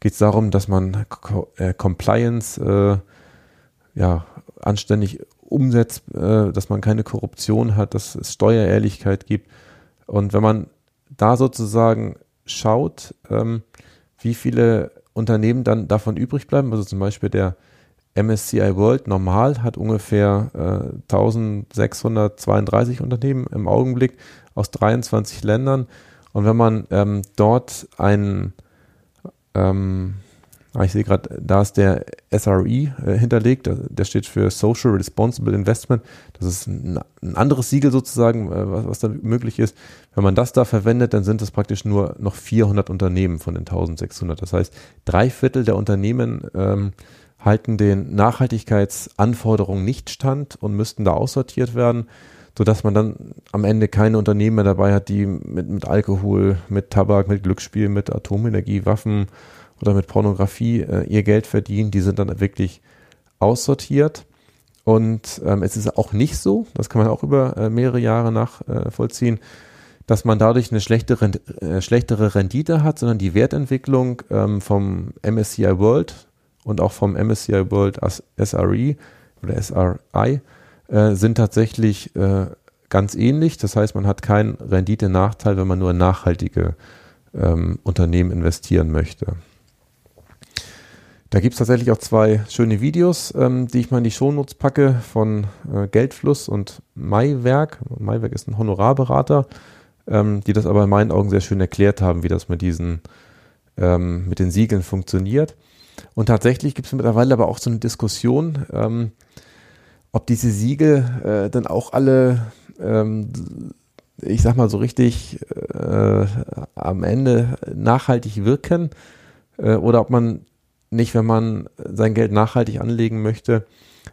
geht es darum, dass man Co äh, Compliance äh, ja, anständig umsetzt, äh, dass man keine Korruption hat, dass es Steuerehrlichkeit gibt. Und wenn man da sozusagen schaut, ähm, wie viele Unternehmen dann davon übrig bleiben, also zum Beispiel der MSCI World normal hat ungefähr äh, 1632 Unternehmen im Augenblick aus 23 Ländern. Und wenn man ähm, dort ein, ähm, ah, ich sehe gerade, da ist der SRE äh, hinterlegt, der steht für Social Responsible Investment. Das ist ein, ein anderes Siegel sozusagen, äh, was, was da möglich ist. Wenn man das da verwendet, dann sind es praktisch nur noch 400 Unternehmen von den 1600. Das heißt, drei Viertel der Unternehmen ähm, halten den Nachhaltigkeitsanforderungen nicht stand und müssten da aussortiert werden, sodass man dann am Ende keine Unternehmen mehr dabei hat, die mit, mit Alkohol, mit Tabak, mit Glücksspiel, mit Atomenergie, Waffen oder mit Pornografie äh, ihr Geld verdienen. Die sind dann wirklich aussortiert. Und ähm, es ist auch nicht so, das kann man auch über äh, mehrere Jahre nachvollziehen, äh, dass man dadurch eine schlechtere, äh, schlechtere Rendite hat, sondern die Wertentwicklung ähm, vom MSCI World, und auch vom MSCI World SRE oder SRI äh, sind tatsächlich äh, ganz ähnlich. Das heißt, man hat keinen Rendite-Nachteil, wenn man nur in nachhaltige ähm, Unternehmen investieren möchte. Da gibt es tatsächlich auch zwei schöne Videos, ähm, die ich mal in die Shownotes packe von äh, Geldfluss und Maiwerk. Maiwerk ist ein Honorarberater, ähm, die das aber in meinen Augen sehr schön erklärt haben, wie das mit diesen ähm, mit den Siegeln funktioniert. Und tatsächlich gibt es mittlerweile aber auch so eine Diskussion, ähm, ob diese Siegel äh, dann auch alle, ähm, ich sag mal so richtig, äh, am Ende nachhaltig wirken. äh, oder ob man nicht, wenn man sein Geld nachhaltig anlegen möchte,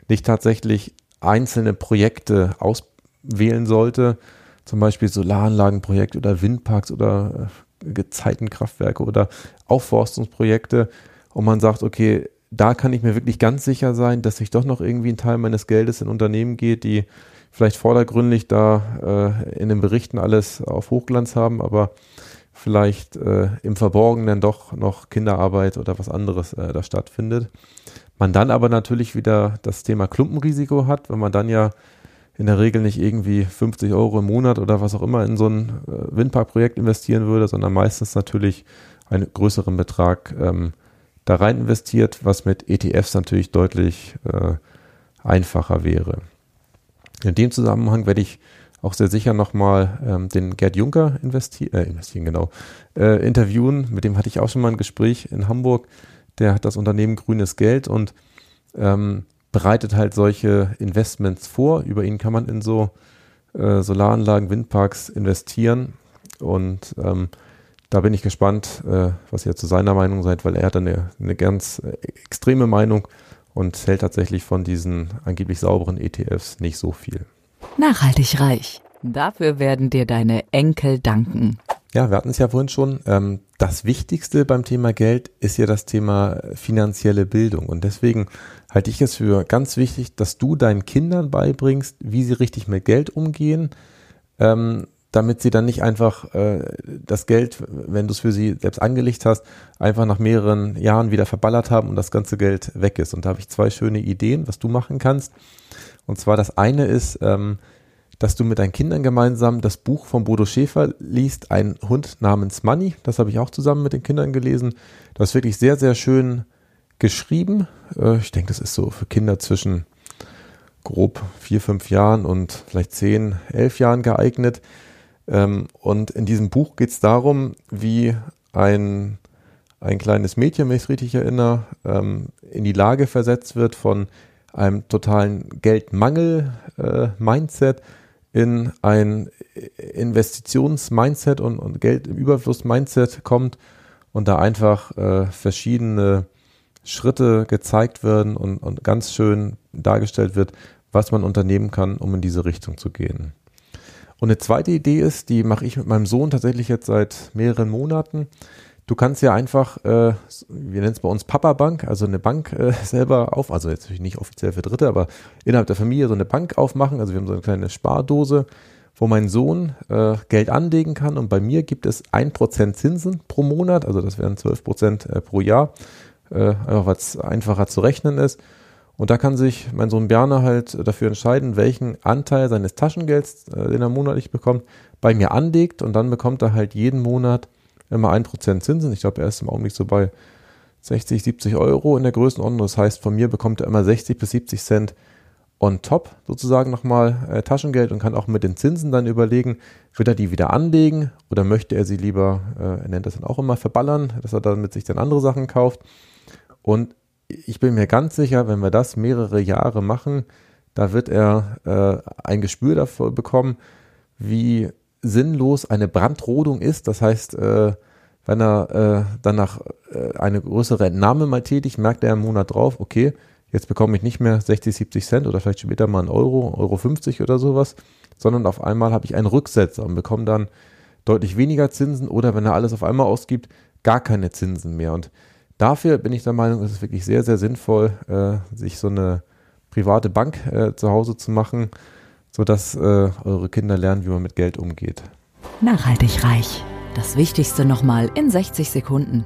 nicht tatsächlich einzelne Projekte auswählen sollte, zum Beispiel Solaranlagenprojekte oder Windparks oder äh, Gezeitenkraftwerke oder Aufforstungsprojekte und man sagt, okay, da kann ich mir wirklich ganz sicher sein, dass sich doch noch irgendwie ein Teil meines Geldes in Unternehmen geht, die vielleicht vordergründig da äh, in den Berichten alles auf Hochglanz haben, aber vielleicht äh, im Verborgenen doch noch Kinderarbeit oder was anderes äh, da stattfindet. Man dann aber natürlich wieder das Thema Klumpenrisiko hat, wenn man dann ja in der Regel nicht irgendwie 50 Euro im Monat oder was auch immer in so ein äh, Windparkprojekt investieren würde, sondern meistens natürlich einen größeren Betrag ähm, da rein investiert, was mit ETFs natürlich deutlich äh, einfacher wäre. In dem Zusammenhang werde ich auch sehr sicher nochmal ähm, den Gerd Juncker investi äh, investieren, genau, äh, interviewen. Mit dem hatte ich auch schon mal ein Gespräch in Hamburg. Der hat das Unternehmen Grünes Geld und ähm, bereitet halt solche Investments vor. Über ihn kann man in so äh, Solaranlagen, Windparks investieren. Und ähm, da bin ich gespannt, äh, was ihr zu seiner Meinung seid, weil er hat eine, eine ganz äh, extreme Meinung und hält tatsächlich von diesen angeblich sauberen ETFs nicht so viel. Nachhaltig reich. Dafür werden dir deine Enkel danken. Ja, wir hatten es ja vorhin schon. Ähm, das Wichtigste beim Thema Geld ist ja das Thema finanzielle Bildung. Und deswegen halte ich es für ganz wichtig, dass du deinen Kindern beibringst, wie sie richtig mit Geld umgehen, ähm, damit sie dann nicht einfach äh, das Geld, wenn du es für sie selbst angelegt hast, einfach nach mehreren Jahren wieder verballert haben und das ganze Geld weg ist. Und da habe ich zwei schöne Ideen, was du machen kannst. Und zwar das eine ist, ähm, dass du mit deinen Kindern gemeinsam das Buch von Bodo Schäfer liest, Ein Hund namens Money. Das habe ich auch zusammen mit den Kindern gelesen. Das ist wirklich sehr, sehr schön geschrieben. Äh, ich denke, das ist so für Kinder zwischen grob vier, fünf Jahren und vielleicht zehn, elf Jahren geeignet. Ähm, und in diesem Buch geht es darum, wie ein, ein kleines Mädchen, wenn ich es richtig erinnere, ähm, in die Lage versetzt wird von einem totalen Geldmangel-Mindset äh, in ein Investitions-Mindset und, und Geld im Überfluss-Mindset kommt und da einfach äh, verschiedene Schritte gezeigt werden und, und ganz schön dargestellt wird, was man unternehmen kann, um in diese Richtung zu gehen. Und eine zweite Idee ist, die mache ich mit meinem Sohn tatsächlich jetzt seit mehreren Monaten. Du kannst ja einfach, äh, wir nennen es bei uns Papa Bank, also eine Bank äh, selber auf, also jetzt nicht offiziell für Dritte, aber innerhalb der Familie so eine Bank aufmachen. Also wir haben so eine kleine Spardose, wo mein Sohn äh, Geld anlegen kann. Und bei mir gibt es ein Prozent Zinsen pro Monat, also das wären zwölf Prozent äh, pro Jahr, äh, einfach weil es einfacher zu rechnen ist. Und da kann sich mein Sohn Bjarne halt dafür entscheiden, welchen Anteil seines Taschengelds, äh, den er monatlich bekommt, bei mir anlegt. Und dann bekommt er halt jeden Monat immer ein Prozent Zinsen. Ich glaube, er ist im Augenblick so bei 60, 70 Euro in der Größenordnung. Das heißt, von mir bekommt er immer 60 bis 70 Cent on top sozusagen nochmal äh, Taschengeld und kann auch mit den Zinsen dann überlegen, wird er die wieder anlegen oder möchte er sie lieber, äh, er nennt das dann auch immer verballern, dass er damit sich dann andere Sachen kauft. Und ich bin mir ganz sicher, wenn wir das mehrere Jahre machen, da wird er äh, ein Gespür dafür bekommen, wie sinnlos eine Brandrodung ist. Das heißt, äh, wenn er äh, danach äh, eine größere Entnahme mal tätigt, merkt er im Monat drauf, okay, jetzt bekomme ich nicht mehr 60, 70 Cent oder vielleicht später mal einen Euro, Euro 50 oder sowas, sondern auf einmal habe ich einen Rücksetzer und bekomme dann deutlich weniger Zinsen oder wenn er alles auf einmal ausgibt, gar keine Zinsen mehr. Und dafür bin ich der Meinung, ist es wirklich sehr, sehr sinnvoll, äh, sich so eine private Bank äh, zu Hause zu machen, sodass äh, eure Kinder lernen, wie man mit Geld umgeht. Nachhaltig reich. Das Wichtigste nochmal in 60 Sekunden.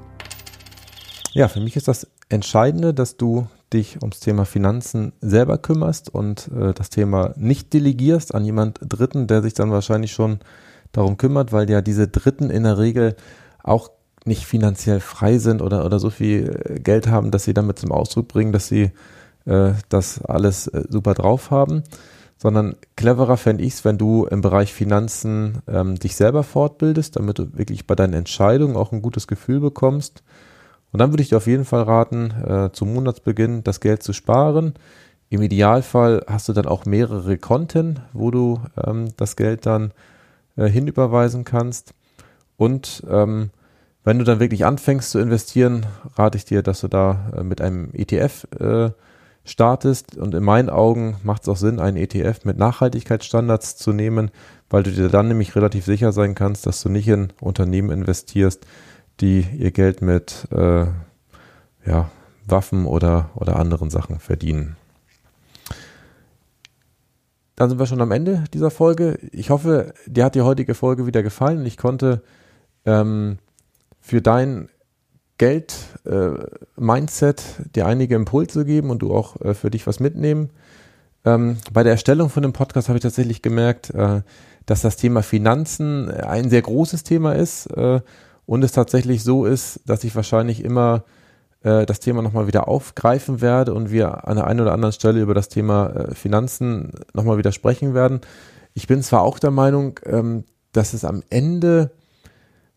Ja, für mich ist das Entscheidende, dass du dich ums Thema Finanzen selber kümmerst und äh, das Thema nicht delegierst an jemand Dritten, der sich dann wahrscheinlich schon darum kümmert, weil ja diese Dritten in der Regel auch nicht finanziell frei sind oder, oder so viel äh, Geld haben, dass sie damit zum Ausdruck bringen, dass sie äh, das alles äh, super drauf haben sondern cleverer fände ich es, wenn du im Bereich Finanzen ähm, dich selber fortbildest, damit du wirklich bei deinen Entscheidungen auch ein gutes Gefühl bekommst. Und dann würde ich dir auf jeden Fall raten, äh, zum Monatsbeginn das Geld zu sparen. Im Idealfall hast du dann auch mehrere Konten, wo du ähm, das Geld dann äh, hinüberweisen kannst. Und ähm, wenn du dann wirklich anfängst zu investieren, rate ich dir, dass du da äh, mit einem ETF äh, startest. Und in meinen Augen macht es auch Sinn, einen ETF mit Nachhaltigkeitsstandards zu nehmen, weil du dir dann nämlich relativ sicher sein kannst, dass du nicht in Unternehmen investierst, die ihr Geld mit äh, ja, Waffen oder, oder anderen Sachen verdienen. Dann sind wir schon am Ende dieser Folge. Ich hoffe, dir hat die heutige Folge wieder gefallen ich konnte ähm, für dein Geld-Mindset äh, dir einige Impulse geben und du auch äh, für dich was mitnehmen. Ähm, bei der Erstellung von dem Podcast habe ich tatsächlich gemerkt, äh, dass das Thema Finanzen ein sehr großes Thema ist äh, und es tatsächlich so ist, dass ich wahrscheinlich immer äh, das Thema nochmal wieder aufgreifen werde und wir an der einen oder anderen Stelle über das Thema äh, Finanzen nochmal wieder sprechen werden. Ich bin zwar auch der Meinung, ähm, dass es am Ende,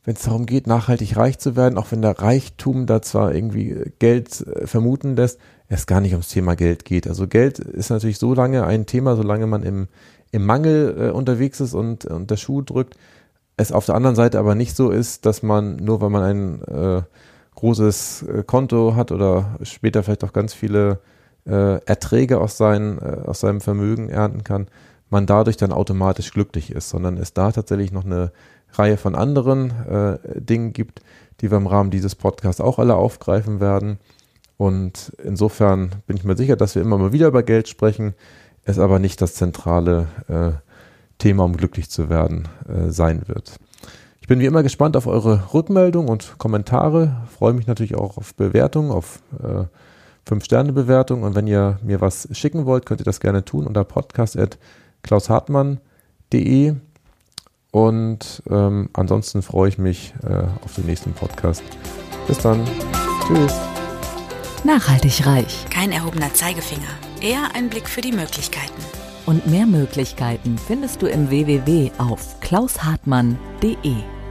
wenn es darum geht, nachhaltig reich zu werden, auch wenn der Reichtum da zwar irgendwie Geld äh, vermuten lässt, es gar nicht ums Thema Geld geht. Also Geld ist natürlich so lange ein Thema, solange man im, im Mangel äh, unterwegs ist und, und der Schuh drückt. Es auf der anderen Seite aber nicht so ist, dass man nur, weil man ein äh, großes äh, Konto hat oder später vielleicht auch ganz viele äh, Erträge aus, seinen, äh, aus seinem Vermögen ernten kann, man dadurch dann automatisch glücklich ist, sondern es da tatsächlich noch eine Reihe von anderen äh, Dingen gibt, die wir im Rahmen dieses Podcasts auch alle aufgreifen werden. Und insofern bin ich mir sicher, dass wir immer mal wieder über Geld sprechen, es aber nicht das zentrale äh, Thema, um glücklich zu werden, äh, sein wird. Ich bin wie immer gespannt auf eure Rückmeldung und Kommentare. Freue mich natürlich auch auf Bewertungen, auf äh, 5-Sterne-Bewertung. Und wenn ihr mir was schicken wollt, könnt ihr das gerne tun unter podcast.klaushartmann.de. Und ähm, ansonsten freue ich mich äh, auf den nächsten Podcast. Bis dann. Tschüss. Nachhaltig reich. Kein erhobener Zeigefinger, eher ein Blick für die Möglichkeiten. Und mehr Möglichkeiten findest du im www auf klaushartmann.de.